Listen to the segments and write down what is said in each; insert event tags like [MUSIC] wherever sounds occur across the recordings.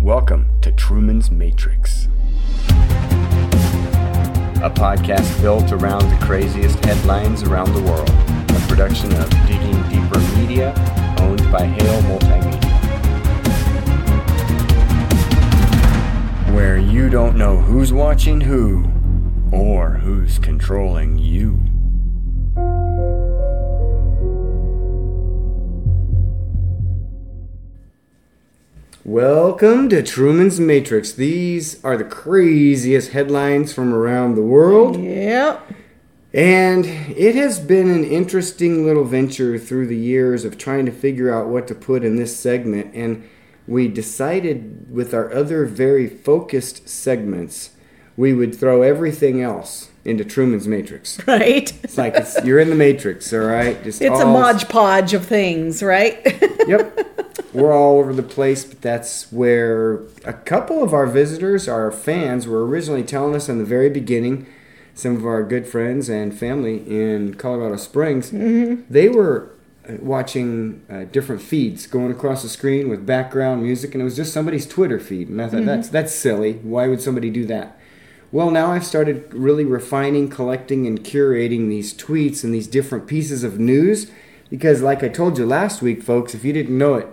Welcome to Truman's Matrix, a podcast built around the craziest headlines around the world, a production of Digging Deeper Media, owned by Hale Multimedia. Where you don't know who's watching who, or who's controlling you. Welcome to Truman's Matrix. These are the craziest headlines from around the world. Yep. And it has been an interesting little venture through the years of trying to figure out what to put in this segment. And we decided with our other very focused segments, we would throw everything else into Truman's Matrix. [LAUGHS] Right. It's like it's, you're in the Matrix, all right? Just It's a all- modge podge of things, right? [LAUGHS] Yep. We're all over the place, but that's where a couple of our visitors, our fans, were originally telling us in the very beginning. Some of our good friends and family in Colorado Springs, they were uh, watching uh, different feeds going across the screen with background music, and it was just somebody's Twitter feed. And I thought that's that's silly. Why would somebody do that? Well, now I've started really refining, collecting, and curating these tweets and these different pieces of news because, like I told you last week, folks, if you didn't know it,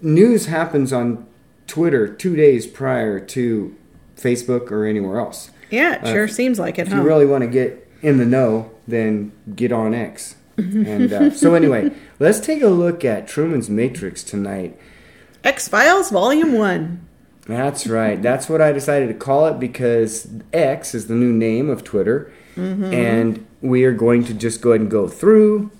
news happens on Twitter two days prior to Facebook or anywhere else. yeah, it sure seems like it, If huh? you really want to get in the know, then get on X. [LAUGHS] and uh, so, anyway, let's take a look at Truman's Matrix tonight. X Files Volume 1. That's right. That's what I decided to call it because X is the new name of Twitter. And we are going to just go ahead and go through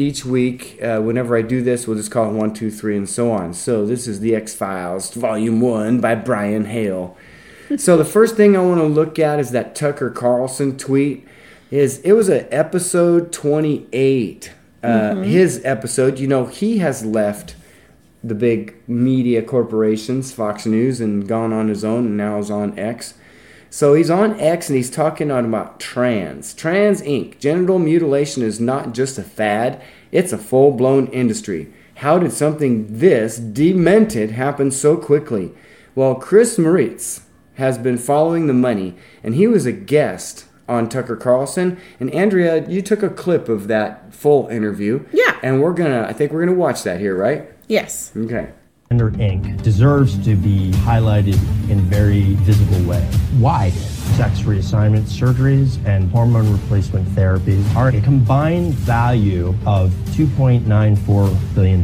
each week. Uh, whenever I do this, we'll just call it one, two, three, and so on. So this is the X Files, Volume 1 by Brian Hale. [LAUGHS] so the first thing I want to look at is that Tucker Carlson tweet. Is it was an episode 28. Uh, His episode, you know, he has left the big media corporations, Fox News, and gone on his own, and now is on X. So he's on X and he's talking on about trans. Trans Inc. Genital mutilation is not just a fad, it's a full blown industry. How did something this demented happen so quickly? Well, Chris Moritz has been following the money, and he was a guest on Tucker Carlson. And Andrea, you took a clip of that full interview. Yeah. And we're gonna, I think we're gonna watch that here, right? Yes. Okay. Inc. deserves to be highlighted in a very visible way. Why? Sex reassignment surgeries and hormone replacement therapies are a combined value of $2.94 billion.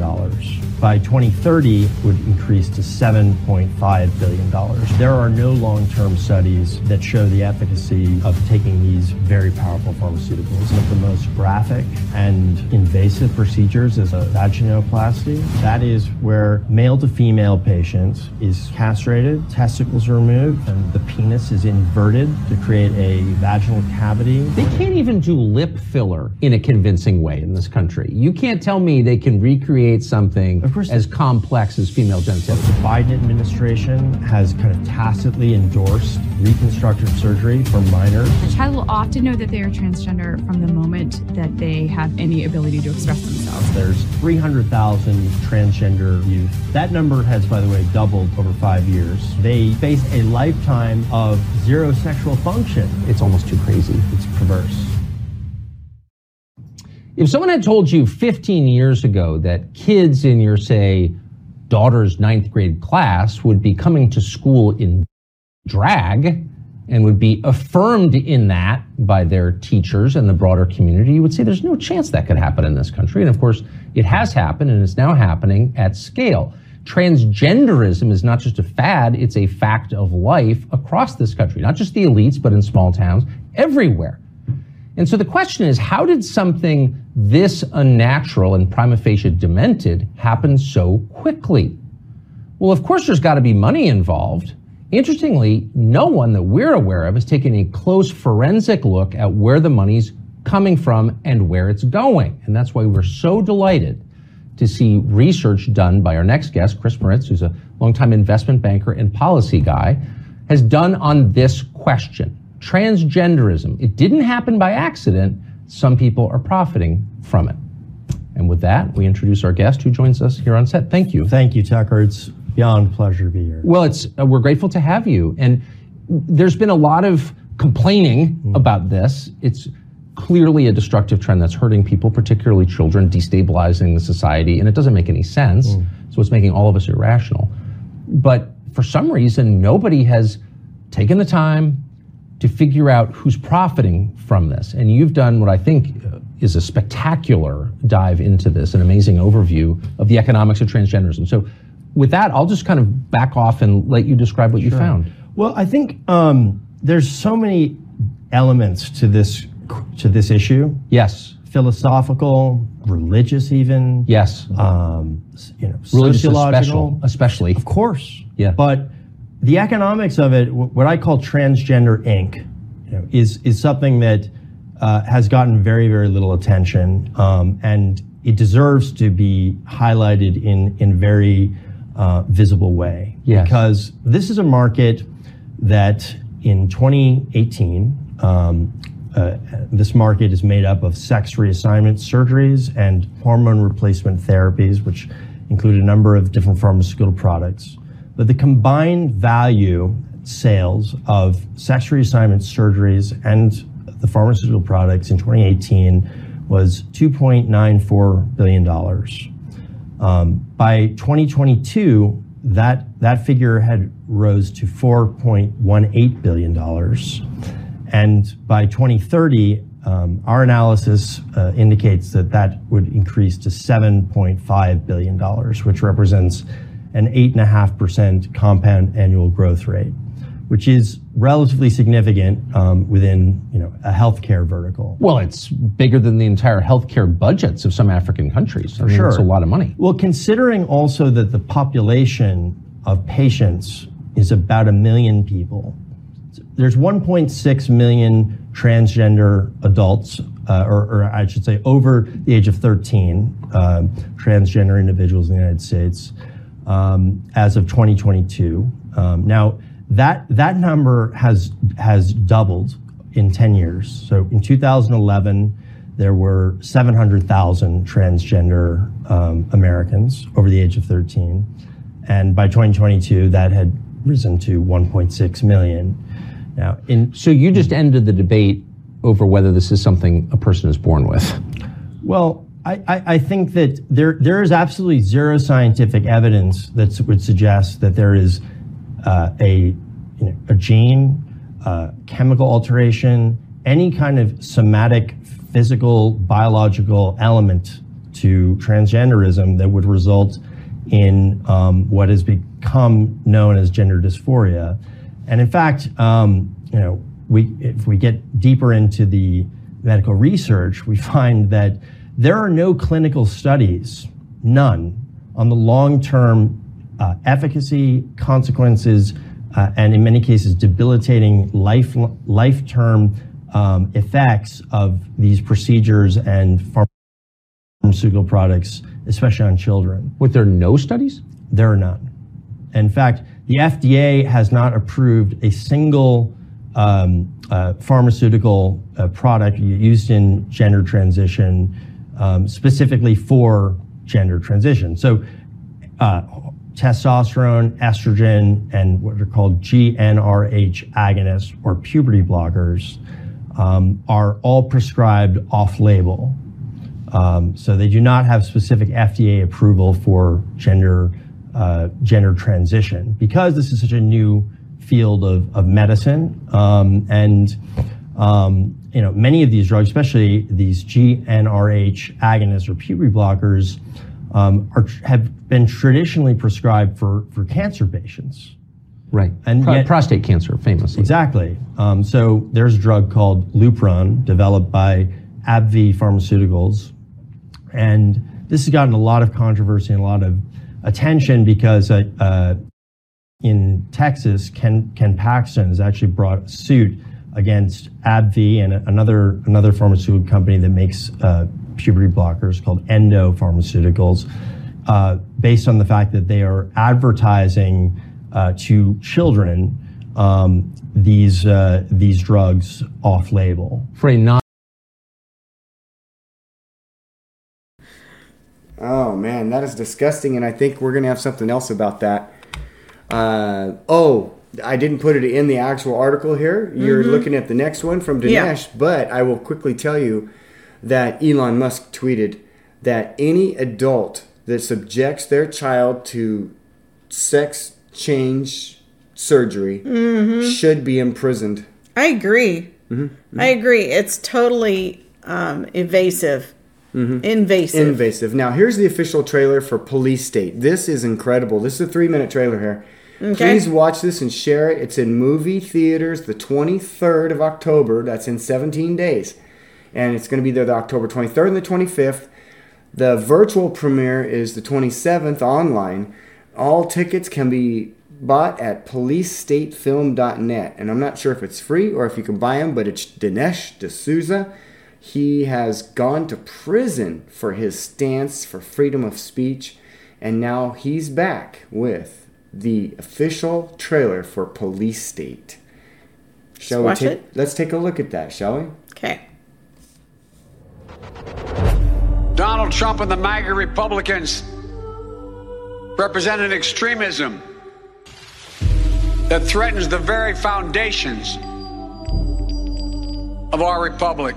By 2030, would increase to $7.5 billion. There are no long-term studies that show the efficacy of taking these very powerful pharmaceuticals. One of the most graphic and invasive procedures is a vaginoplasty. That is where male to female patient is castrated, testicles are removed, and the penis is inverted to create a vaginal cavity. They can't even do lip filler in a convincing way in this country. You can't tell me they can recreate something Of course- as complex as female genitalia. The Biden administration has kind of tacitly endorsed reconstructive surgery for minors. The child will often know that they are transgender from the moment that they have any ability to express themselves. There's 300,000 transgender youth. That number has, by the way, doubled over five years. They face a lifetime of zero sexual function. It's almost too crazy. It's perverse. If someone had told you 15 years ago that kids in your, say, daughter's ninth grade class would be coming to school in drag and would be affirmed in that by their teachers and the broader community, you would say there's no chance that could happen in this country. And of course, it has happened and it's now happening at scale. Transgenderism is not just a fad, it's a fact of life across this country, not just the elites, but in small towns, everywhere. And so the question is, how did something this unnatural and prima facie demented happen so quickly? Well, of course, there's got to be money involved. Interestingly, no one that we're aware of has taken a close forensic look at where the money's coming from and where it's going. And that's why we're so delighted to see research done by our next guest, Chris Moritz, who's a longtime investment banker and policy guy, has done on this question. Transgenderism. It didn't happen by accident. Some people are profiting from it. And with that, we introduce our guest who joins us here on set. Thank you. Thank you, Tucker. It's beyond pleasure to be here. Well, it's uh, we're grateful to have you, and there's been a lot of complaining about this. It's clearly a destructive trend that's hurting people, particularly children, destabilizing the society, and it doesn't make any sense. So it's making all of us irrational. But for some reason, nobody has taken the time to figure out who's profiting from this. And you've done what I think uh, is a spectacular dive into this, an amazing overview of the economics of transgenderism. So, with that, I'll just kind of back off and let you describe what you found. Well, I think um, there's so many elements to this to this issue. Yes, Philosophical, religious, even. yes. Um, you know, Religious sociological. especial, especially. Of course. Yeah. But the economics of it, what I call transgender Inc., you know, is is something that uh, has gotten very very little attention, um, and it deserves to be highlighted in in very uh, visible way. Yes. Because this is a market that in 2018. Um, uh, this market is made up of sex reassignment surgeries and hormone replacement therapies, which include a number of different pharmaceutical products. But the combined value sales of sex reassignment surgeries and the pharmaceutical products in 2018 was $2.94 billion. Um, by 2022, that, that figure had rose to $4.18 billion. And by 2030, um, our analysis uh, indicates that that would increase to $7.5 billion, which represents an 8.5% compound annual growth rate, which is relatively significant um, within you know, a healthcare vertical. Well, it's bigger than the entire healthcare budgets of some African countries. For sure. It's a lot of money. Well, considering also that the population of patients is about a million people, there's 1.6 million transgender adults, uh, or, or I should say over the age of 13, uh, transgender individuals in the United States um, as of 2022. Um, now, that, that number has, has doubled in 10 years. So in 2011, there were 700,000 transgender um, Americans over the age of 13. And by 2022, that had risen to 1.6 million. Now, in So you just ended the debate over whether this is something a person is born with. Well, I, I, I think that there there is absolutely zero scientific evidence that would suggest that there is uh, a you know, a gene, uh, chemical alteration, any kind of somatic, physical, biological element to transgenderism that would result in um, what has become known as gender dysphoria. And in fact, um, you know, we if we get deeper into the medical research, we find that there are no clinical studies, none, on the long-term uh, efficacy, consequences, uh, and in many cases, debilitating life life-term um, effects of these procedures and pharmaceutical products, especially on children. With there no studies? There are none. In fact, the FDA has not approved a single um, uh, pharmaceutical uh, product used in gender transition um, specifically for gender transition. So, uh, testosterone, estrogen, and what are called GnRH agonists or puberty blockers um, are all prescribed off label. Um, so they do not have specific FDA approval for gender uh, gender transition because this is such a new field of, of medicine um, and um, you know many of these drugs, especially these GnRH agonists or puberty blockers, um, are have been traditionally prescribed for for cancer patients. Right. And Pro- yet- prostate cancer, famously. Exactly. Um, so there's a drug called Lupron developed by AbbVie Pharmaceuticals. And this has gotten a lot of controversy and a lot of attention because uh, uh, in Texas, Ken, Ken Paxton has actually brought suit against AbbVie and another, another pharmaceutical company that makes uh, puberty blockers called Endo Pharmaceuticals, uh, based on the fact that they are advertising uh, to children um, these, uh, these drugs off label. For a non Oh man, that is disgusting, and I think we're gonna have something else about that Uh, oh, I didn't put it in the actual article here. You're looking at the next one from Dinesh, Yeah. but I will quickly tell you that Elon Musk tweeted that any adult that subjects their child to sex change surgery should be imprisoned. I agree. Mm-hmm. I agree. It's totally um, evasive, Mm-hmm. invasive. Invasive. Now, here's the official trailer for Police State. This is incredible. This is a three minute trailer here. Okay. Please watch this and share it. It's in movie theaters the 23rd of October. That's in 17 days. And it's going to be there the October 23rd and the 25th. The virtual premiere is the 27th online. All tickets can be bought at policestatefilm.net. And I'm not sure if it's free or if you can buy them, but it's Dinesh D'Souza. He has gone to prison for his stance for freedom of speech, and now he's back with the official trailer for Police State. Shall watch we take it? let's take a look at that, shall we? okay. Donald Trump and the MAGA Republicans represent an extremism that threatens the very foundations of our republic.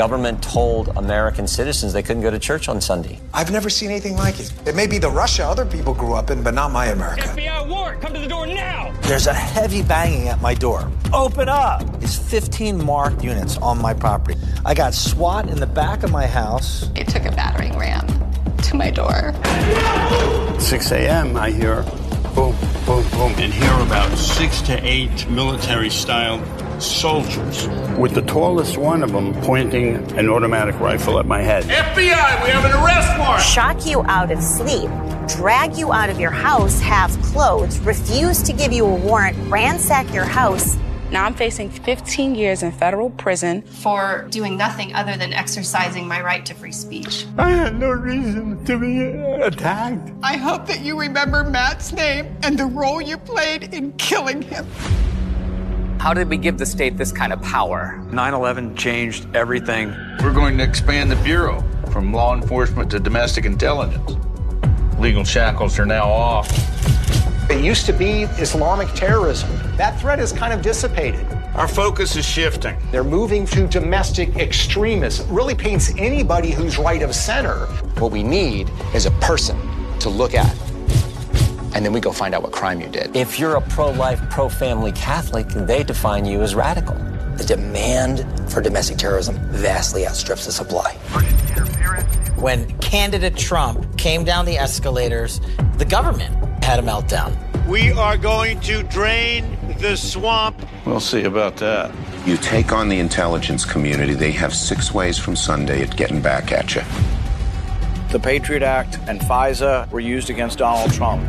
Government told American citizens they couldn't go to church on Sunday. I've never seen anything like it. It may be the Russia other people grew up in, but not my America. FBI warrant, come to the door now! There's a heavy banging at my door. Open up! It's 15 marked units on my property. I got SWAT in the back of my house. It took a battering ram to my door. 6 a.m., I hear boom, boom, boom, and hear about six to eight military style soldiers, with the tallest one of them pointing an automatic rifle at my head. FBI, we have an arrest warrant! shock you out of sleep, drag you out of your house half clothes, refuse to give you a warrant, ransack your house. Now I'm facing 15 years in federal prison for doing nothing other than exercising my right to free speech. I had no reason to be attacked. I hope that you remember Matt's name and the role you played in killing him. How did we give the state this kind of power? 9 11 changed everything. We're going to expand the Bureau from law enforcement to domestic intelligence. Legal shackles are now off. It used to be Islamic terrorism. That threat has kind of dissipated. Our focus is shifting. They're moving to domestic extremists. It really paints anybody who's right of center. What we need is a person to look at. And then we go find out what crime you did. If you're a pro life, pro family Catholic, they define you as radical. The demand for domestic terrorism vastly outstrips the supply. When candidate Trump came down the escalators, the government had a meltdown. We are going to drain the swamp. We'll see about that. You take on the intelligence community, they have six ways from Sunday at getting back at you. The Patriot Act and FISA were used against Donald Trump.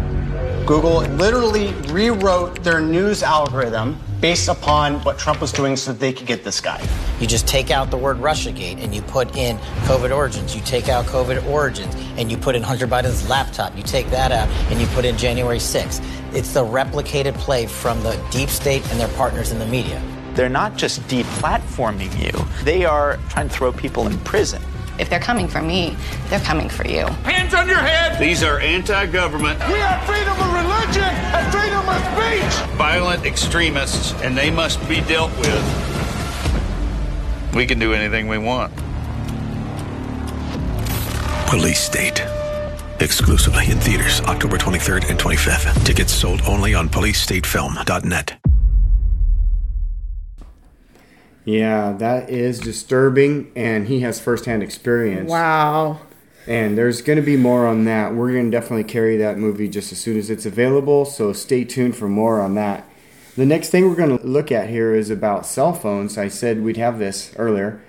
Google literally rewrote their news algorithm based upon what Trump was doing so they could get this guy. You just take out the word Russiagate and you put in COVID origins. You take out COVID origins and you put in Hunter Biden's laptop. You take that out and you put in January 6th. It's the replicated play from the deep state and their partners in the media. They're not just deplatforming you, they are trying to throw people in prison. If they're coming for me, they're coming for you. Hands on your head! These are anti government, We have freedom of religion and freedom of speech. violent extremists, and they must be dealt with. We can do anything we want. Police State. Exclusively in theaters October 23rd and 25th. Tickets sold only on policestatefilm.net. Yeah, that is disturbing, and he has firsthand experience. Wow. And there's going to be more on that. We're going to definitely carry that movie just as soon as it's available, so stay tuned for more on that. The next thing we're going to look at here is about cell phones. I said we'd have this earlier.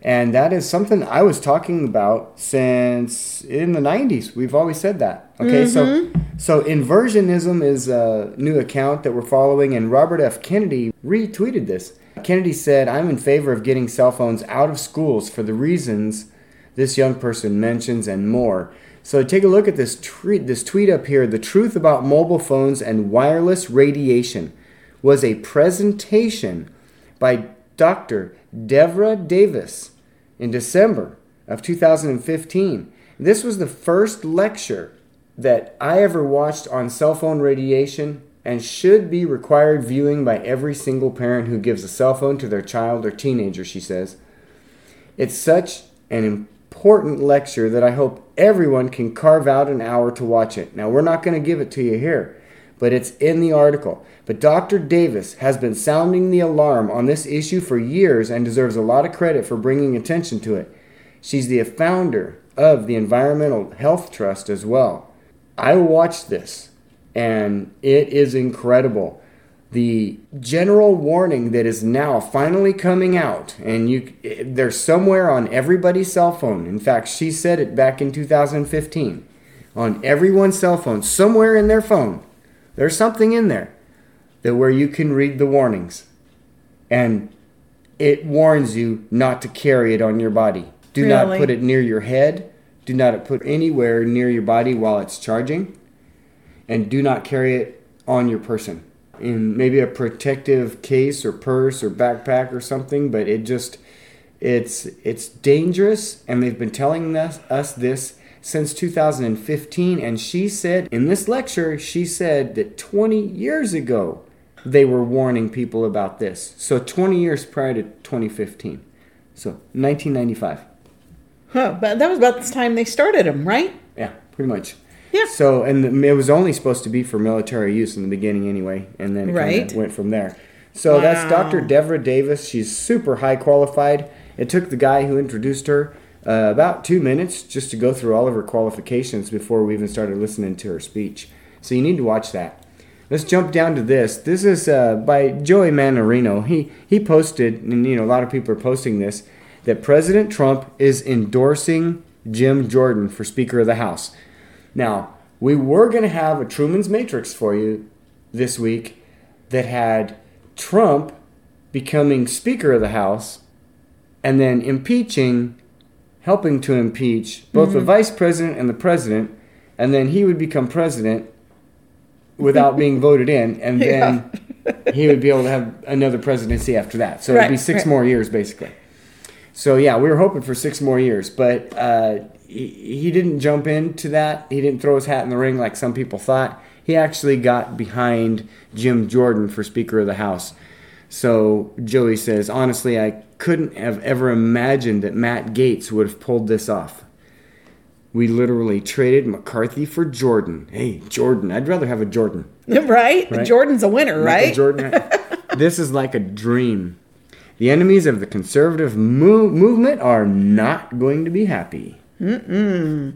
And that is something I was talking about since in the 90s. We've always said that. Okay, so mm-hmm. so inversionism is a new account that we're following and Robert F Kennedy retweeted this. Kennedy said, "I'm in favor of getting cell phones out of schools for the reasons this young person mentions and more." So take a look at this tweet, this tweet up here. The truth about mobile phones and wireless radiation was a presentation by Dr. Devra Davis in December of 2015. This was the first lecture that I ever watched on cell phone radiation and should be required viewing by every single parent who gives a cell phone to their child or teenager, she says. It's such an important lecture that I hope everyone can carve out an hour to watch it. Now, we're not going to give it to you here, but it's in the article. But Dr. Davis has been sounding the alarm on this issue for years and deserves a lot of credit for bringing attention to it. She's the founder of the Environmental Health Trust as well. I watched this and it is incredible. The general warning that is now finally coming out, and you, they're somewhere on everybody's cell phone. In fact, she said it back in 2015 on everyone's cell phone, somewhere in their phone. There's something in there that where you can read the warnings, and it warns you not to carry it on your body. Do really? not put it near your head. Do not put anywhere near your body while it's charging and do not carry it on your person. In maybe a protective case or purse or backpack or something but it just it's it's dangerous and they've been telling us, us this since 2015 and she said in this lecture she said that 20 years ago they were warning people about this. So 20 years prior to 2015 so 1995 huh but that was about the time they started them right? Yeah pretty much yeah. So, and it was only supposed to be for military use in the beginning anyway, and then it right. went from there. So wow. that's Dr. Devra Davis. She's super high qualified. It took the guy who introduced her uh, about two minutes just to go through all of her qualifications before we even started listening to her speech. So you need to watch that. Let's jump down to this. This is uh, by Joey Mannarino. He he posted, and you know a lot of people are posting this, that President Trump is endorsing Jim Jordan for Speaker of the House. Now, we were going to have a Truman's Matrix for you this week that had Trump becoming Speaker of the House and then impeaching, helping to impeach both mm-hmm. the Vice President and the President, and then he would become President without being [LAUGHS] voted in, and then yeah. he would be able to have another presidency after that. So right, it'd be six right. more years, basically. So yeah, we were hoping for six more years, but uh, he, didn't jump into that. He didn't throw his hat in the ring like some people thought. He actually got behind Jim Jordan for Speaker of the House. So Joey says, honestly, I couldn't have ever imagined that Matt Gaetz would have pulled this off. We literally traded McCarthy for Jordan. Hey, Jordan. I'd rather have a Jordan. [LAUGHS] Right? right? Jordan's a winner, right? Jordan. [LAUGHS] this is like a dream. The enemies of the conservative mo- movement are not going to be happy. Mm-mm.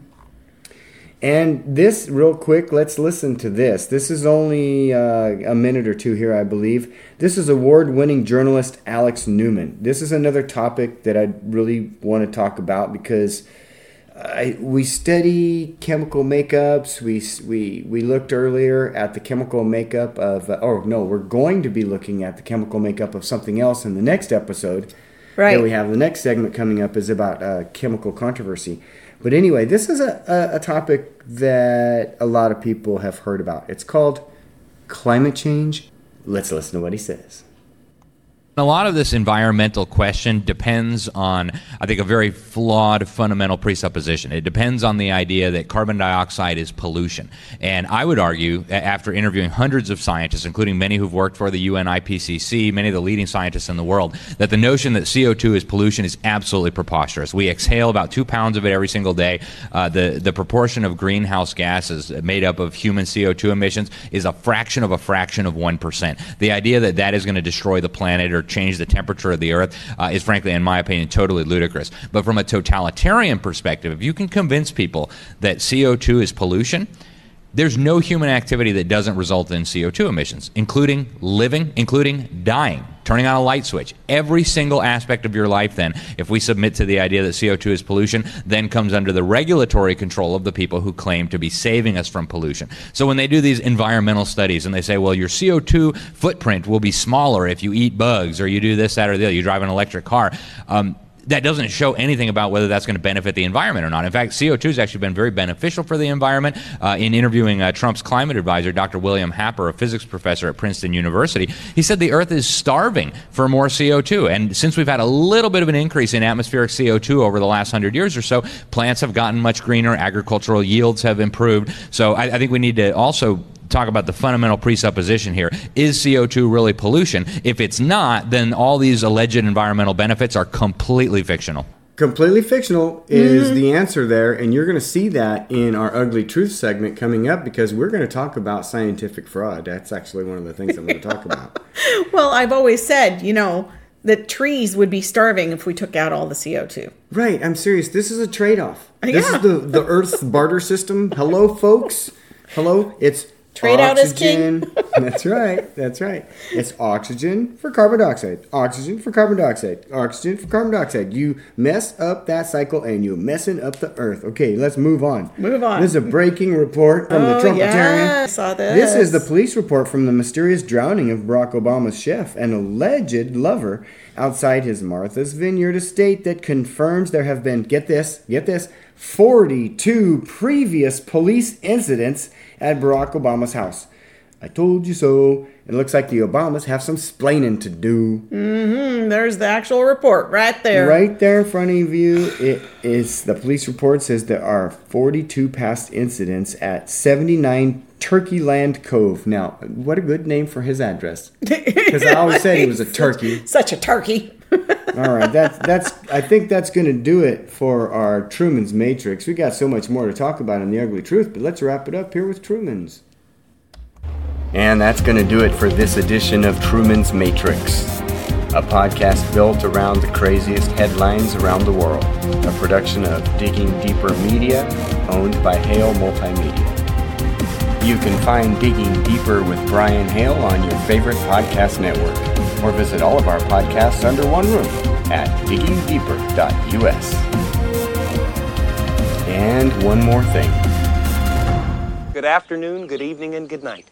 And this, real quick, let's listen to this. This is only uh, a minute or two here, I believe. This is award winning journalist Alex Newman. This is another topic that I really want to talk about because I, we study chemical makeups. We, we, we looked earlier at the chemical makeup of, uh, oh no, we're going to be looking at the chemical makeup of something else in the next episode. Right. That we have the next segment coming up is about uh, chemical controversy. But anyway, this is a, a, a topic that a lot of people have heard about. It's called climate change. Let's listen to what he says. A lot of this environmental question depends on, I think, a very flawed fundamental presupposition. It depends on the idea that carbon dioxide is pollution. And I would argue, after interviewing hundreds of scientists, including many who've worked for the UN IPCC, many of the leading scientists in the world, that the notion that CO2 is pollution is absolutely preposterous. We exhale about two pounds of it every single day. Uh, the, the proportion of greenhouse gases made up of human CO2 emissions is a fraction of a fraction of 1%. The idea that that is going to destroy the planet or change the temperature of the Earth uh, is, frankly, in my opinion, totally ludicrous. But from a totalitarian perspective, if you can convince people that CO2 is pollution, there's no human activity that doesn't result in CO2 emissions, including living, including dying, turning on a light switch. Every single aspect of your life, then, if we submit to the idea that CO2 is pollution, then comes under the regulatory control of the people who claim to be saving us from pollution. So when they do these environmental studies and they say, well, your CO2 footprint will be smaller if you eat bugs or you do this, that, or the other, you drive an electric car. Um, that doesn't show anything about whether that's going to benefit the environment or not. In fact, CO2 has actually been very beneficial for the environment. Uh, in interviewing uh, Trump's climate advisor, Dr. William Happer, a physics professor at Princeton University, he said the Earth is starving for more CO2. And since we've had a little bit of an increase in atmospheric CO2 over the last hundred years or so, plants have gotten much greener, agricultural yields have improved. So I, I think we need to also talk about the fundamental presupposition here. Is CO2 really pollution? If it's not, then all these alleged environmental benefits are completely fictional. Completely fictional is mm-hmm. the answer there, and you're going to see that in our Ugly Truth segment coming up because we're going to talk about scientific fraud. That's actually one of the things I'm going to talk about. [LAUGHS] well, I've always said, you know, that trees would be starving if we took out all the CO2. Right, I'm serious. This is a trade off. This yeah. is the, the Earth's barter system. Hello, folks. Hello, it's Trade oxygen. out as king. [LAUGHS] that's right. That's right. It's oxygen for carbon dioxide. Oxygen for carbon dioxide. Oxygen for carbon dioxide. You mess up that cycle and you're messing up the earth. Okay, let's move on. Move on. This is a breaking report from oh, the Trumpetarian. Yeah, I saw this. This is the police report from the mysterious drowning of Barack Obama's chef and alleged lover outside his Martha's Vineyard estate that confirms there have been, get this, get this, 42 previous police incidents at Barack Obama's house. I told you so. It looks like the Obamas have some splaining to do. Mm-hmm. There's the actual report right there. Right there in front of you. It is the police report says there are 42 past incidents at 79 Turkey Land Cove. Now, what a good name for his address. [LAUGHS] Because I always said he was a turkey. Such a turkey. All right, that's that's. I think that's going to do it for our Truman's Matrix. We got so much more to talk about in the ugly truth, but let's wrap it up here with Truman's. And that's going to do it for this edition of Truman's Matrix, a podcast built around the craziest headlines around the world. A production of Digging Deeper Media, owned by Hale Multimedia. You can find Digging Deeper with Brian Hale on your favorite podcast network or visit all of our podcasts under one roof at diggingdeeper.us. And one more thing. Good afternoon, good evening, and good night.